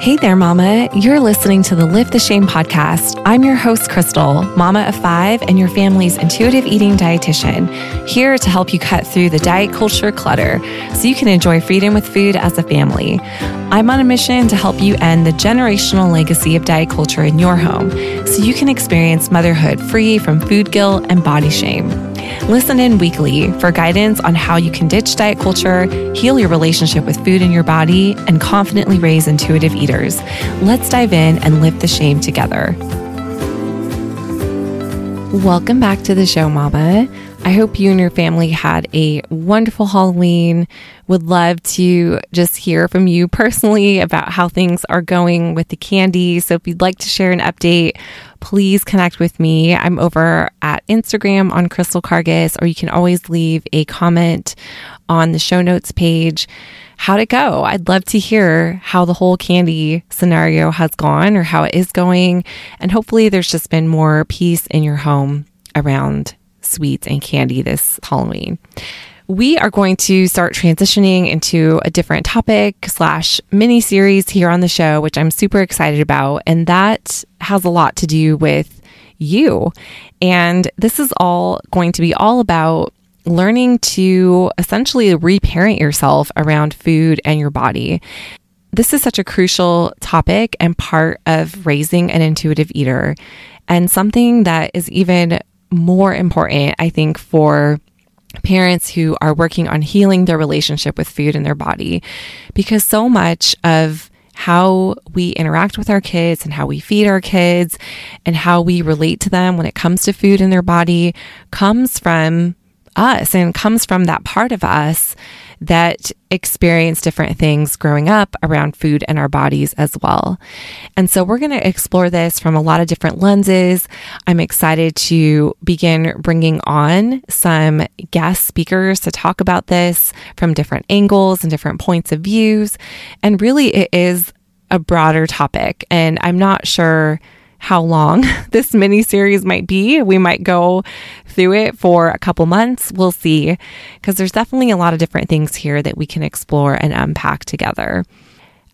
Hey there, Mama. You're listening to the Lift the Shame podcast. I'm your host, Crystal, mama of five, and your family's intuitive eating dietitian, here to help you cut through the diet culture clutter so you can enjoy freedom with food as a family. I'm on a mission to help you end the generational legacy of diet culture in your home so you can experience motherhood free from food guilt and body shame. Listen in weekly for guidance on how you can ditch diet culture, heal your relationship with food and your body, and confidently raise intuitive eaters. Let's dive in and lift the shame together. Welcome back to the show, Mama. I hope you and your family had a wonderful Halloween. Would love to just hear from you personally about how things are going with the candy. So if you'd like to share an update, please connect with me. I'm over at Instagram on Crystal Karges, or you can always leave a comment on the show notes page. How'd it go? I'd love to hear how the whole candy scenario has gone or how it is going. And hopefully, there's just been more peace in your home around sweets and candy this Halloween. We are going to start transitioning into a different topic slash mini series here on the show, which I'm super excited about. And that has a lot to do with you. And this is all going to be all about learning to essentially reparent yourself around food and your body. This is such a crucial topic and part of raising an intuitive eater, and something that is even more important, I think, for parents who are working on healing their relationship with food and their body, because so much of how we interact with our kids and how we feed our kids and how we relate to them when it comes to food in their body comes from us and comes from that part of us that experience different things growing up around food and our bodies as well. And so we're going to explore this from a lot of different lenses. I'm excited to begin bringing on some guest speakers to talk about this from different angles and different points of views. And really it is a broader topic and I'm not sure how long this mini series might be. We might go through it for a couple months. We'll see, because there's definitely a lot of different things here that we can explore and unpack together.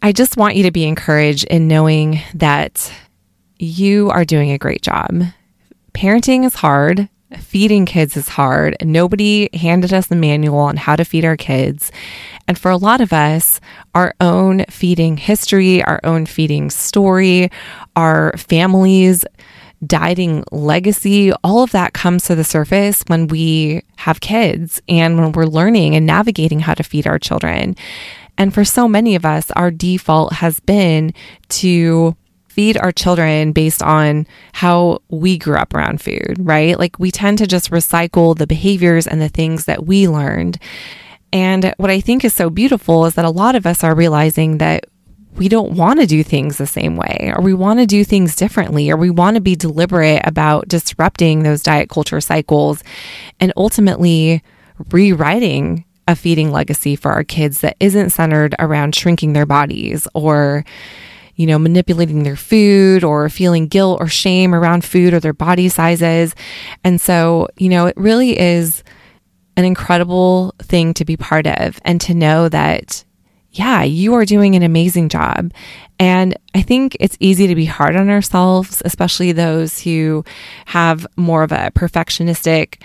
I just want you to be encouraged in knowing that you are doing a great job. Parenting is hard. Feeding kids is hard. Nobody handed us the manual on how to feed our kids. And for a lot of us, our own feeding history, our own feeding story, our families' dieting legacy, all of that comes to the surface when we have kids and when we're learning and navigating how to feed our children. And for so many of us, our default has been to feed our children based on how we grew up around food, right? Like we tend to just recycle the behaviors and the things that we learned. And what I think is so beautiful is that a lot of us are realizing that we don't want to do things the same way, or we want to do things differently, or we want to be deliberate about disrupting those diet culture cycles and ultimately rewriting a feeding legacy for our kids that isn't centered around shrinking their bodies or you know, manipulating their food or feeling guilt or shame around food or their body sizes. And so, you know, it really is an incredible thing to be part of and to know that, yeah, you are doing an amazing job. And I think it's easy to be hard on ourselves, especially those who have more of a perfectionistic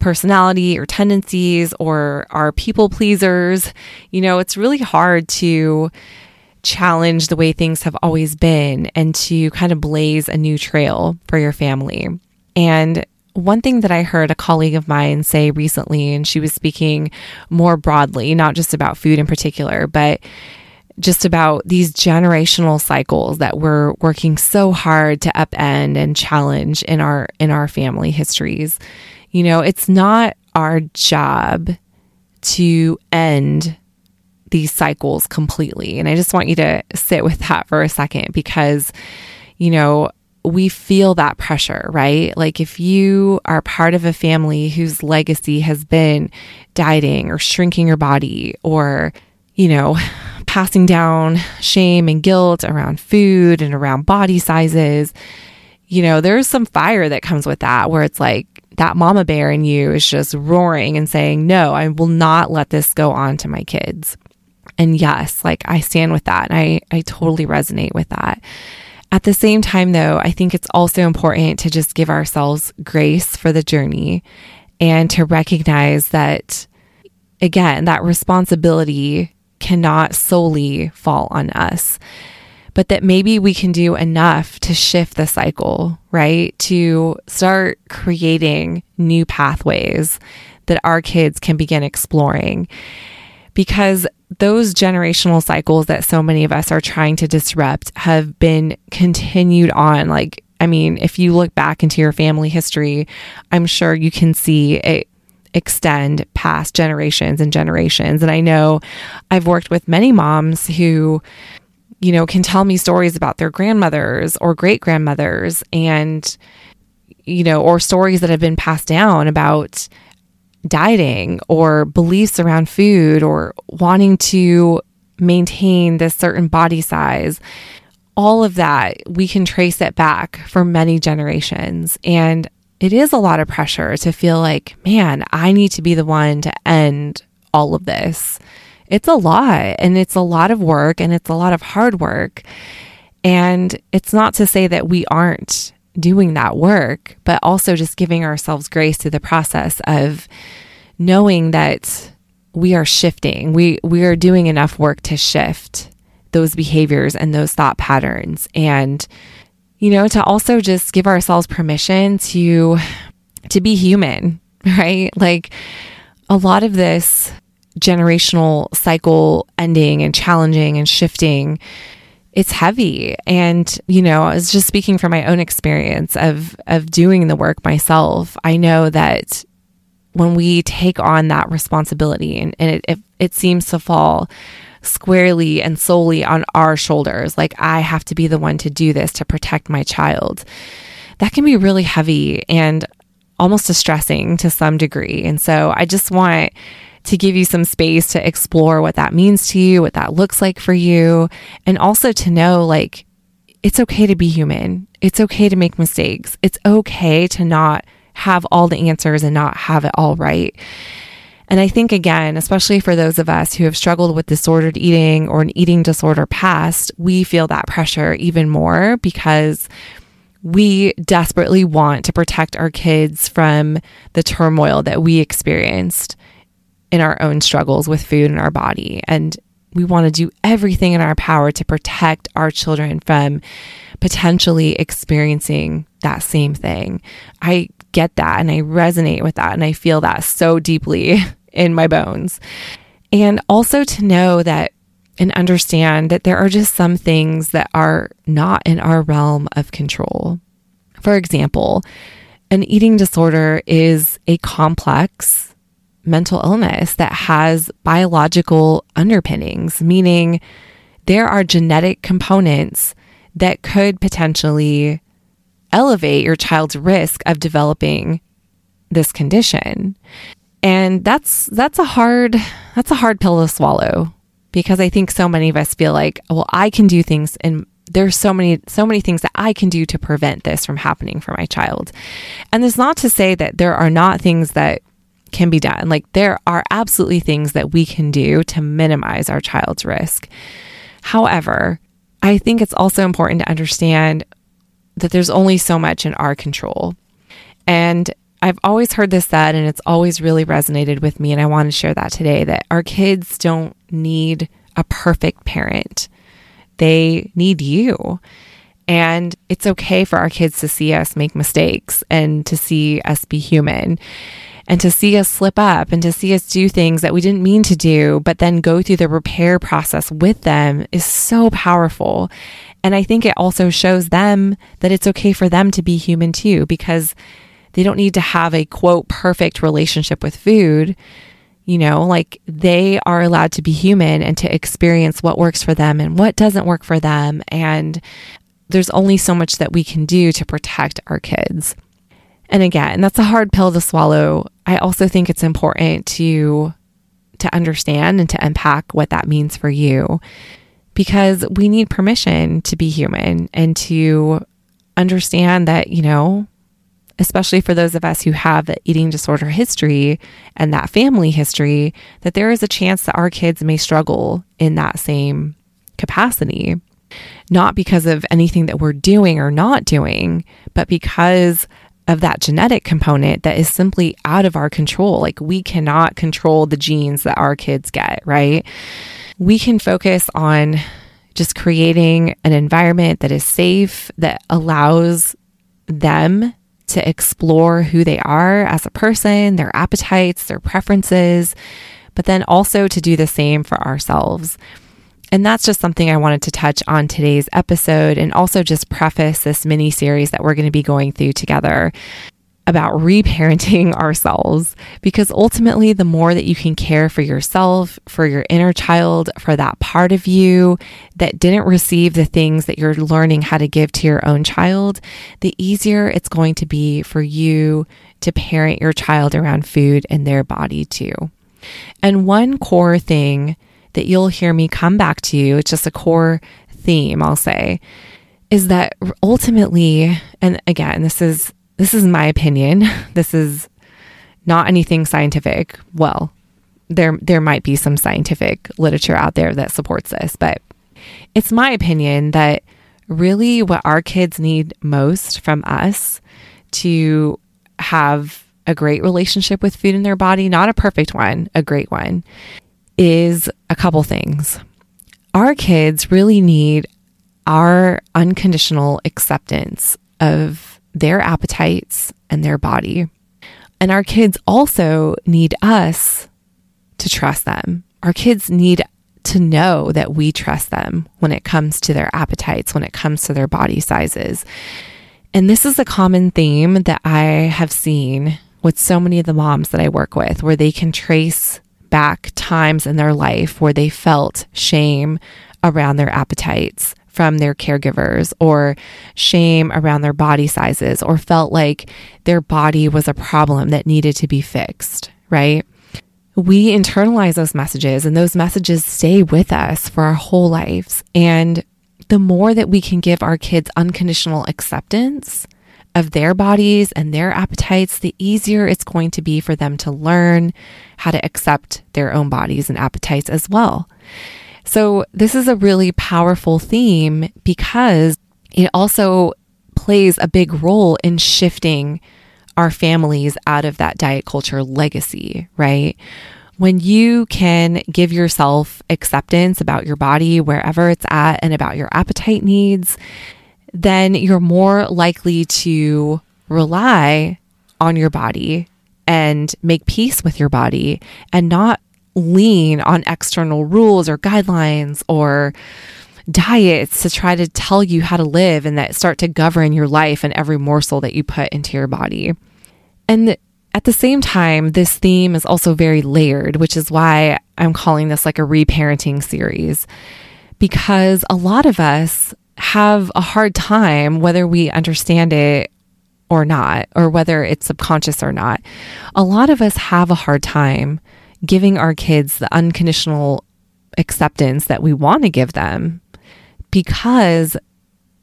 personality or tendencies or are people pleasers. You know, it's really hard to challenge the way things have always been and to kind of blaze a new trail for your family. And one thing that I heard a colleague of mine say recently, and she was speaking more broadly, not just about food in particular, but just about these generational cycles that we're working so hard to upend and challenge in our in our family histories. You know, it's not our job to end these cycles completely. And I just want you to sit with that for a second because you know, we feel that pressure, right? Like if you are part of a family whose legacy has been dieting or shrinking your body or, you know, passing down shame and guilt around food and around body sizes, you know, there's some fire that comes with that where it's like that mama bear in you is just roaring and saying, no, I will not let this go on to my kids. And yes, like I stand with that. And I, I totally resonate with that. At the same time, though, I think it's also important to just give ourselves grace for the journey and to recognize that, again, that responsibility cannot solely fall on us, but that maybe we can do enough to shift the cycle, right? To start creating new pathways that our kids can begin exploring. Because those generational cycles that so many of us are trying to disrupt have been continued on. Like, I mean, if you look back into your family history, I'm sure you can see it extend past generations and generations. And I know I've worked with many moms who, you know, can tell me stories about their grandmothers or great grandmothers and, you know, or stories that have been passed down about dieting or beliefs around food or wanting to maintain this certain body size. All of that, we can trace it back for many generations. And it is a lot of pressure to feel like, man, I need to be the one to end all of this. It's a lot and it's a lot of work and it's a lot of hard work. And it's not to say that we aren't doing that work, but also just giving ourselves grace to the process of knowing that we are shifting. We we are doing enough work to shift those behaviors and those thought patterns and you know to also just give ourselves permission to to be human, right? Like a lot of this generational cycle ending and challenging and shifting it's heavy and you know i was just speaking from my own experience of of doing the work myself i know that when we take on that responsibility and, and it, it, it seems to fall squarely and solely on our shoulders, like I have to be the one to do this to protect my child, that can be really heavy and almost distressing to some degree. And so I just want to give you some space to explore what that means to you, what that looks like for you, and also to know like it's okay to be human. It's okay to make mistakes. It's okay to not have all the answers and not have it all right. And I think, again, especially for those of us who have struggled with disordered eating or an eating disorder past, we feel that pressure even more because we desperately want to protect our kids from the turmoil that we experienced in our own struggles with food in our body. And we want to do everything in our power to protect our children from potentially experiencing that same thing. I get that and I resonate with that and I feel that so deeply in my bones. And also to know that and understand that there are just some things that are not in our realm of control. For example, an eating disorder is a complex mental illness that has biological underpinnings, meaning there are genetic components that could potentially elevate your child's risk of developing this condition. And that's that's a hard that's a hard pill to swallow because I think so many of us feel like, well, I can do things and there's so many so many things that I can do to prevent this from happening for my child. And it's not to say that there are not things that can be done. Like there are absolutely things that we can do to minimize our child's risk. However, I think it's also important to understand that there's only so much in our control. And I've always heard this said, and it's always really resonated with me. And I want to share that today that our kids don't need a perfect parent, they need you. And it's okay for our kids to see us make mistakes and to see us be human and to see us slip up and to see us do things that we didn't mean to do, but then go through the repair process with them is so powerful. And I think it also shows them that it's okay for them to be human too, because they don't need to have a quote perfect relationship with food. You know, like they are allowed to be human and to experience what works for them and what doesn't work for them. And there's only so much that we can do to protect our kids. And again, that's a hard pill to swallow. I also think it's important to to understand and to unpack what that means for you because we need permission to be human and to understand that, you know, especially for those of us who have eating disorder history and that family history, that there is a chance that our kids may struggle in that same capacity. Not because of anything that we're doing or not doing, but because of that genetic component that is simply out of our control. Like we cannot control the genes that our kids get, right? We can focus on just creating an environment that is safe, that allows them to explore who they are as a person, their appetites, their preferences, but then also to do the same for ourselves. And that's just something I wanted to touch on today's episode and also just preface this mini series that we're going to be going through together about reparenting ourselves because ultimately the more that you can care for yourself, for your inner child, for that part of you that didn't receive the things that you're learning how to give to your own child, the easier it's going to be for you to parent your child around food and their body too. And one core thing that you'll hear me come back to, you. it's just a core theme, I'll say, is that ultimately, and again, this is this is my opinion. This is not anything scientific. Well, there there might be some scientific literature out there that supports this, but it's my opinion that really what our kids need most from us to have a great relationship with food in their body, not a perfect one, a great one, is a couple things. Our kids really need our unconditional acceptance of their appetites and their body. And our kids also need us to trust them. Our kids need to know that we trust them when it comes to their appetites, when it comes to their body sizes. And this is a common theme that I have seen with so many of the moms that I work with, where they can trace back times in their life where they felt shame around their appetites from their caregivers or shame around their body sizes or felt like their body was a problem that needed to be fixed, right? We internalize those messages and those messages stay with us for our whole lives. And the more that we can give our kids unconditional acceptance, of their bodies and their appetites, the easier it's going to be for them to learn how to accept their own bodies and appetites as well. So, this is a really powerful theme because it also plays a big role in shifting our families out of that diet culture legacy, right? When you can give yourself acceptance about your body wherever it's at and about your appetite needs, then you're more likely to rely on your body and make peace with your body and not lean on external rules or guidelines or diets to try to tell you how to live and that start to govern your life and every morsel that you put into your body. And at the same time, this theme is also very layered, which is why I'm calling this like a reparenting series. Because a lot of us have a hard time, whether we understand it or not, or whether it's subconscious or not. A lot of us have a hard time giving our kids the unconditional acceptance that we want to give them because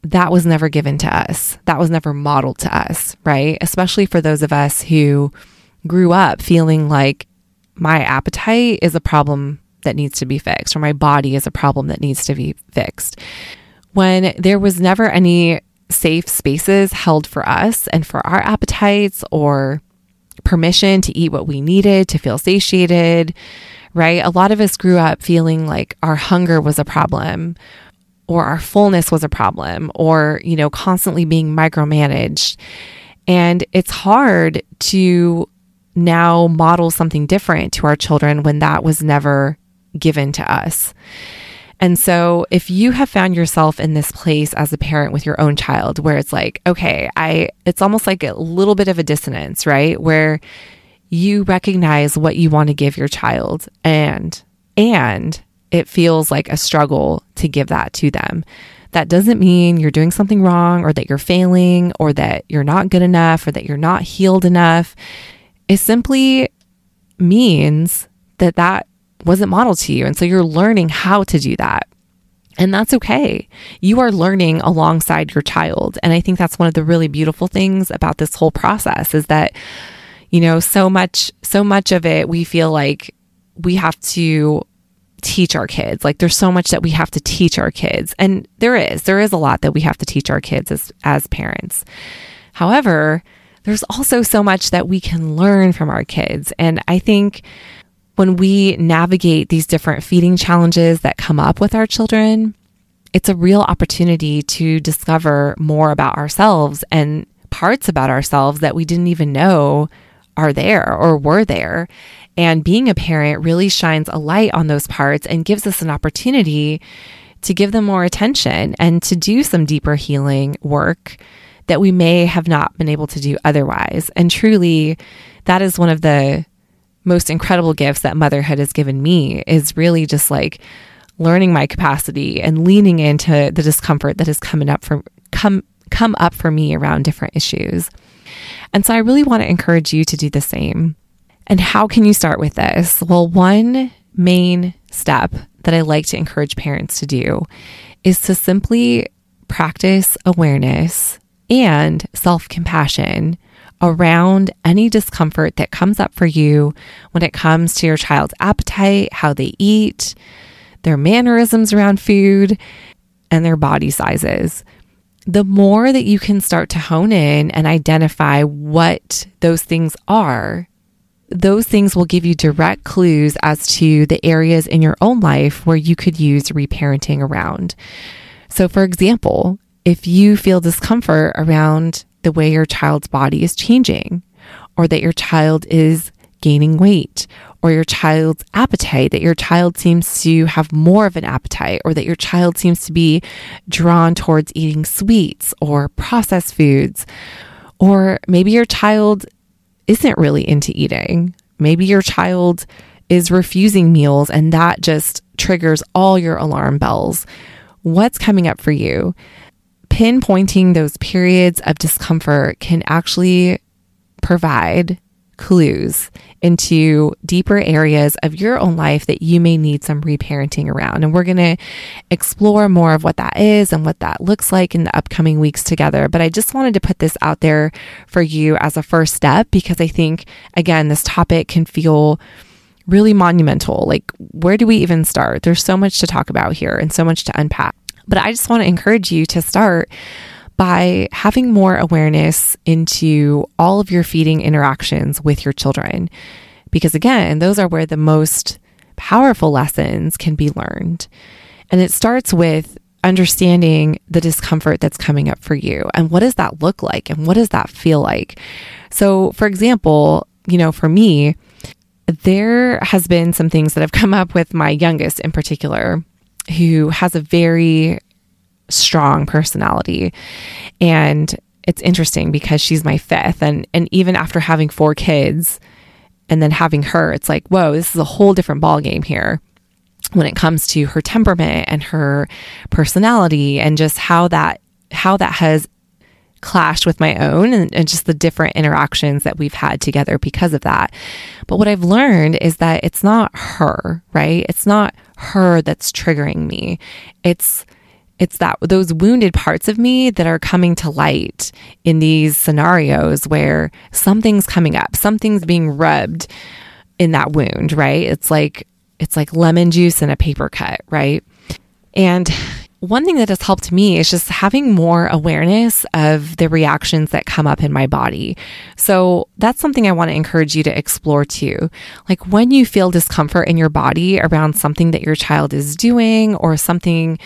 that was never given to us. That was never modeled to us, right? Especially for those of us who grew up feeling like my appetite is a problem that needs to be fixed, or my body is a problem that needs to be fixed when there was never any safe spaces held for us and for our appetites or permission to eat what we needed to feel satiated, right? A lot of us grew up feeling like our hunger was a problem or our fullness was a problem or, you know, constantly being micromanaged. And it's hard to now model something different to our children when that was never given to us. And so if you have found yourself in this place as a parent with your own child where it's like, okay, I it's almost like a little bit of a dissonance, right? Where you recognize what you want to give your child and and it feels like a struggle to give that to them. That doesn't mean you're doing something wrong or that you're failing or that you're not good enough or that you're not healed enough. It simply means that that wasn't modeled to you. And so you're learning how to do that. And that's okay. You are learning alongside your child. And I think that's one of the really beautiful things about this whole process is that, you know, so much, so much of it, we feel like we have to teach our kids. Like there's so much that we have to teach our kids. And there is, there is a lot that we have to teach our kids as, as parents. However, there's also so much that we can learn from our kids. And I think when we navigate these different feeding challenges that come up with our children, it's a real opportunity to discover more about ourselves and parts about ourselves that we didn't even know are there or were there. And being a parent really shines a light on those parts and gives us an opportunity to give them more attention and to do some deeper healing work that we may have not been able to do otherwise. And truly, that is one of the most incredible gifts that motherhood has given me is really just like learning my capacity and leaning into the discomfort that has coming up for come come up for me around different issues. And so I really want to encourage you to do the same. And how can you start with this? Well, one main step that I like to encourage parents to do is to simply practice awareness and self compassion around any discomfort that comes up for you when it comes to your child's appetite, how they eat, their mannerisms around food, and their body sizes. The more that you can start to hone in and identify what those things are, those things will give you direct clues as to the areas in your own life where you could use reparenting around. So, for example, if you feel discomfort around the way your child's body is changing, or that your child is gaining weight, or your child's appetite, that your child seems to have more of an appetite, or that your child seems to be drawn towards eating sweets or processed foods, or maybe your child isn't really into eating. Maybe your child is refusing meals and that just triggers all your alarm bells. What's coming up for you? Pinpointing those periods of discomfort can actually provide clues into deeper areas of your own life that you may need some reparenting around. And we're going to explore more of what that is and what that looks like in the upcoming weeks together. But I just wanted to put this out there for you as a first step because I think, again, this topic can feel really monumental. Like, where do we even start? There's so much to talk about here and so much to unpack. But I just want to encourage you to start by having more awareness into all of your feeding interactions with your children. Because again, those are where the most powerful lessons can be learned. And it starts with understanding the discomfort that's coming up for you and what does that look like and what does that feel like. So, for example, you know, for me, there has been some things that have come up with my youngest in particular who has a very strong personality. And it's interesting because she's my fifth. And, and even after having four kids and then having her, it's like, whoa, this is a whole different ballgame here when it comes to her temperament and her personality and just how that how that has clashed with my own and, and, just the different interactions that we've had together because of that. But what I've learned is that it's not her, right? It's not her that's triggering me. It's it's that those wounded parts of me that are coming to light in these scenarios where something's coming up, something's being rubbed in that wound, right? It's like it's like lemon juice in a paper cut, right? And one thing that has helped me is just having more awareness of the reactions that come up in my body. So that's something I want to encourage you to explore too. Like when you feel discomfort in your body around something that your child is doing or something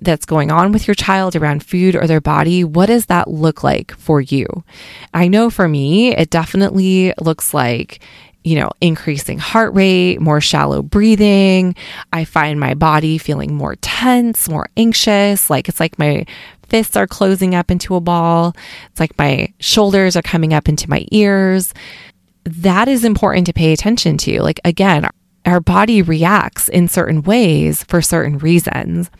that's going on with your child around food or their body, what does that look like for you? I know for me, it definitely looks like you know, increasing heart rate, more shallow breathing. I find my body feeling more tense, more anxious. Like it's like my fists are closing up into a ball. It's like my shoulders are coming up into my ears. That is important to pay attention to. Like, again, our body reacts in certain ways for certain reasons.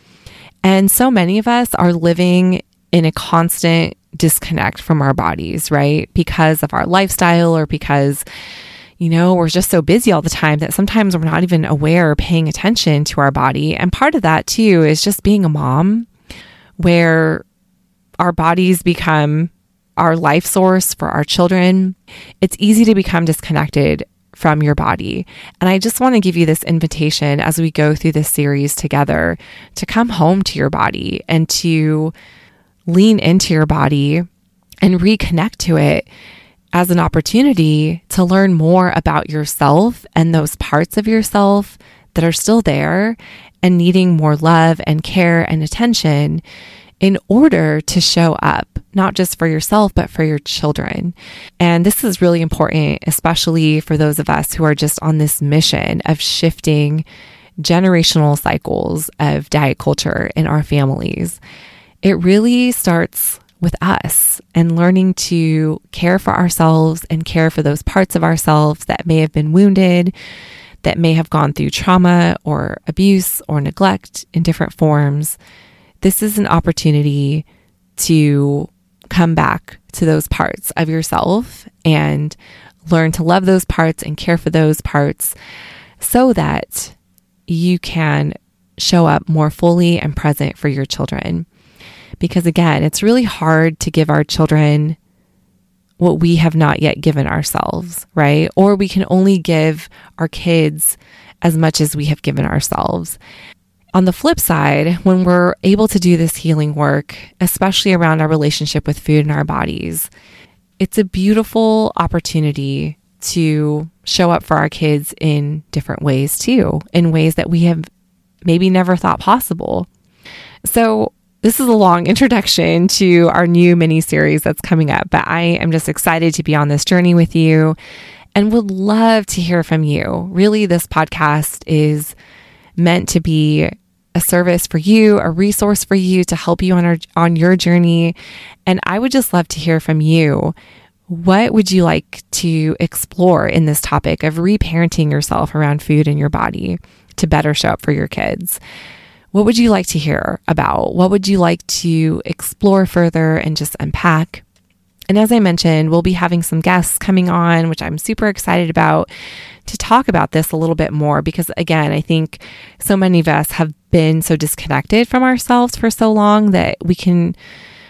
And so many of us are living in a constant disconnect from our bodies, right? Because of our lifestyle or because you know, we're just so busy all the time that sometimes we're not even aware or paying attention to our body. And part of that too is just being a mom where our bodies become our life source for our children. It's easy to become disconnected from your body. And I just want to give you this invitation as we go through this series together to come home to your body and to lean into your body and reconnect to it as an opportunity to learn more about yourself and those parts of yourself that are still there and needing more love and care and attention in order to show up, not just for yourself, but for your children. And this is really important, especially for those of us who are just on this mission of shifting generational cycles of diet culture in our families. It really starts with us and learning to care for ourselves and care for those parts of ourselves that may have been wounded, that may have gone through trauma or abuse or neglect in different forms. This is an opportunity to come back to those parts of yourself and learn to love those parts and care for those parts so that you can show up more fully and present for your children. Because again, it's really hard to give our children what we have not yet given ourselves, right? Or we can only give our kids as much as we have given ourselves. On the flip side, when we're able to do this healing work, especially around our relationship with food and our bodies, it's a beautiful opportunity to show up for our kids in different ways too, in ways that we have maybe never thought possible. So, this is a long introduction to our new mini series that's coming up, but I am just excited to be on this journey with you and would love to hear from you. Really, this podcast is meant to be a service for you, a resource for you to help you on our, on your journey. And I would just love to hear from you. What would you like to explore in this topic of reparenting yourself around food and your body to better show up for your kids? What would you like to hear about? What would you like to explore further and just unpack? And as I mentioned, we'll be having some guests coming on, which I'm super excited about to talk about this a little bit more because, again, I think so many of us have been so disconnected from ourselves for so long that we can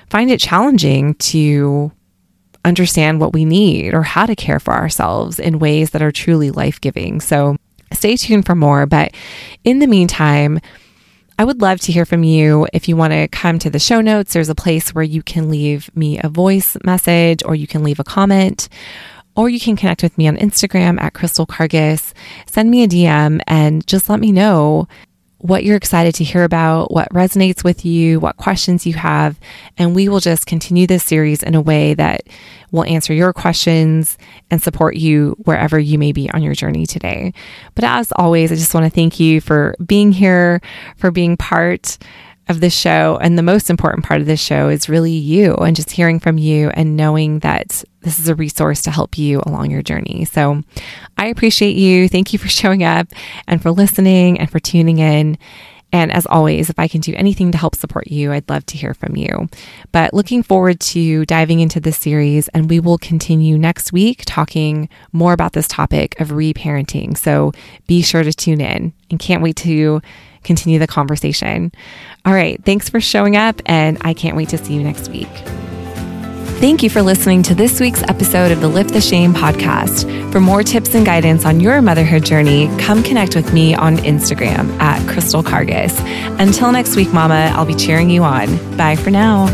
find it challenging to understand what we need or how to care for ourselves in ways that are truly life giving. So stay tuned for more. But in the meantime, I would love to hear from you. If you want to come to the show notes, there's a place where you can leave me a voice message or you can leave a comment or you can connect with me on Instagram at Crystal Karges. Send me a DM and just let me know what you're excited to hear about, what resonates with you, what questions you have, and we will just continue this series in a way that will answer your questions and support you wherever you may be on your journey today. But as always, I just want to thank you for being here, for being part of this show. And the most important part of this show is really you and just hearing from you and knowing that this is a resource to help you along your journey. So I appreciate you. Thank you for showing up and for listening and for tuning in. And as always, if I can do anything to help support you, I'd love to hear from you. But looking forward to diving into this series, and we will continue next week talking more about this topic of reparenting. So be sure to tune in and can't wait to continue the conversation. All right, thanks for showing up, and I can't wait to see you next week. Thank you for listening to this week's episode of the Lift the Shame podcast. For more tips and guidance on your motherhood journey, come connect with me on Instagram at Crystal Karges. Until next week, Mama, I'll be cheering you on. Bye for now.